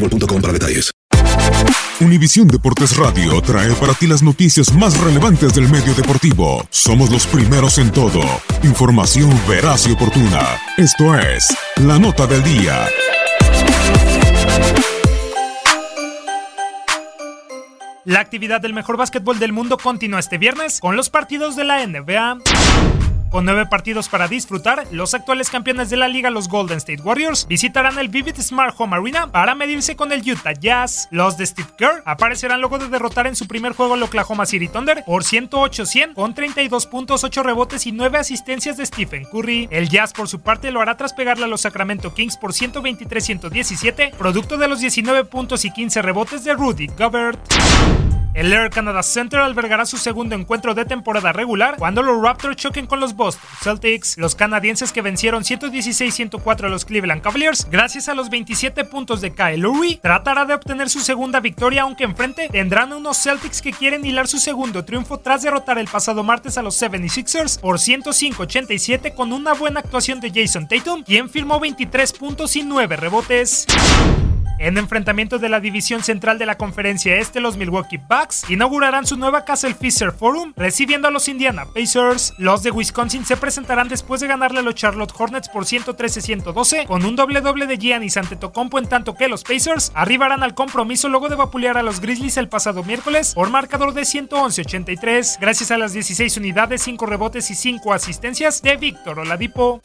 boostmobile.com para detalles. Univisión Deportes Radio trae para ti las noticias más relevantes del medio deportivo. Somos los primeros en todo. Información veraz y oportuna. Esto es La Nota del Día. La actividad del mejor básquetbol del mundo continúa este viernes con los partidos de la NBA. Con nueve partidos para disfrutar, los actuales campeones de la liga, los Golden State Warriors, visitarán el Vivid Smart Home Arena para medirse con el Utah Jazz. Los de Steve Kerr aparecerán luego de derrotar en su primer juego al Oklahoma City Thunder por 108-100 con 32 puntos, 8 rebotes y 9 asistencias de Stephen Curry. El Jazz por su parte lo hará tras pegarle a los Sacramento Kings por 123-117, producto de los 19 puntos y 15 rebotes de Rudy Gobert. El Air Canada Center albergará su segundo encuentro de temporada regular cuando los Raptors choquen con los Boston Celtics. Los canadienses que vencieron 116-104 a los Cleveland Cavaliers gracias a los 27 puntos de Kyle Lowry tratará de obtener su segunda victoria aunque enfrente tendrán unos Celtics que quieren hilar su segundo triunfo tras derrotar el pasado martes a los 76ers por 105-87 con una buena actuación de Jason Tatum quien firmó 23 puntos y 9 rebotes. En enfrentamiento de la división central de la conferencia este, los Milwaukee Bucks inaugurarán su nueva casa, el Fisher Forum, recibiendo a los Indiana Pacers. Los de Wisconsin se presentarán después de ganarle a los Charlotte Hornets por 113-112, con un doble doble de Giannis ante Tocompo, en tanto que los Pacers arribarán al compromiso luego de vapulear a los Grizzlies el pasado miércoles por marcador de 111-83, gracias a las 16 unidades, 5 rebotes y 5 asistencias de Víctor Oladipo.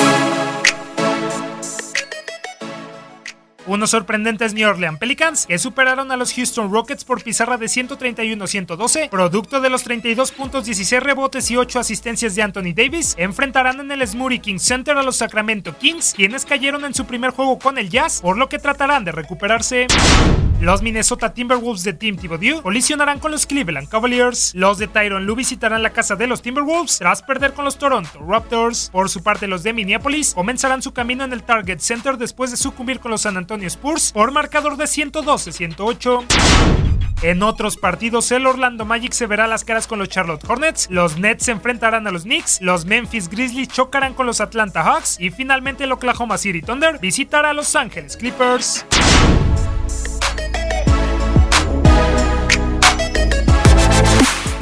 Unos sorprendentes New Orleans Pelicans que superaron a los Houston Rockets por pizarra de 131-112, producto de los 32 puntos, 16 rebotes y 8 asistencias de Anthony Davis, enfrentarán en el Smoothie King Center a los Sacramento Kings, quienes cayeron en su primer juego con el Jazz, por lo que tratarán de recuperarse. Los Minnesota Timberwolves de Team Thibodeau colisionarán con los Cleveland Cavaliers. Los de Tyron Lue visitarán la casa de los Timberwolves tras perder con los Toronto Raptors. Por su parte, los de Minneapolis comenzarán su camino en el Target Center después de sucumbir con los San Antonio Spurs por marcador de 112-108. En otros partidos, el Orlando Magic se verá las caras con los Charlotte Hornets, los Nets se enfrentarán a los Knicks, los Memphis Grizzlies chocarán con los Atlanta Hawks y finalmente el Oklahoma City Thunder visitará a Los Ángeles Clippers.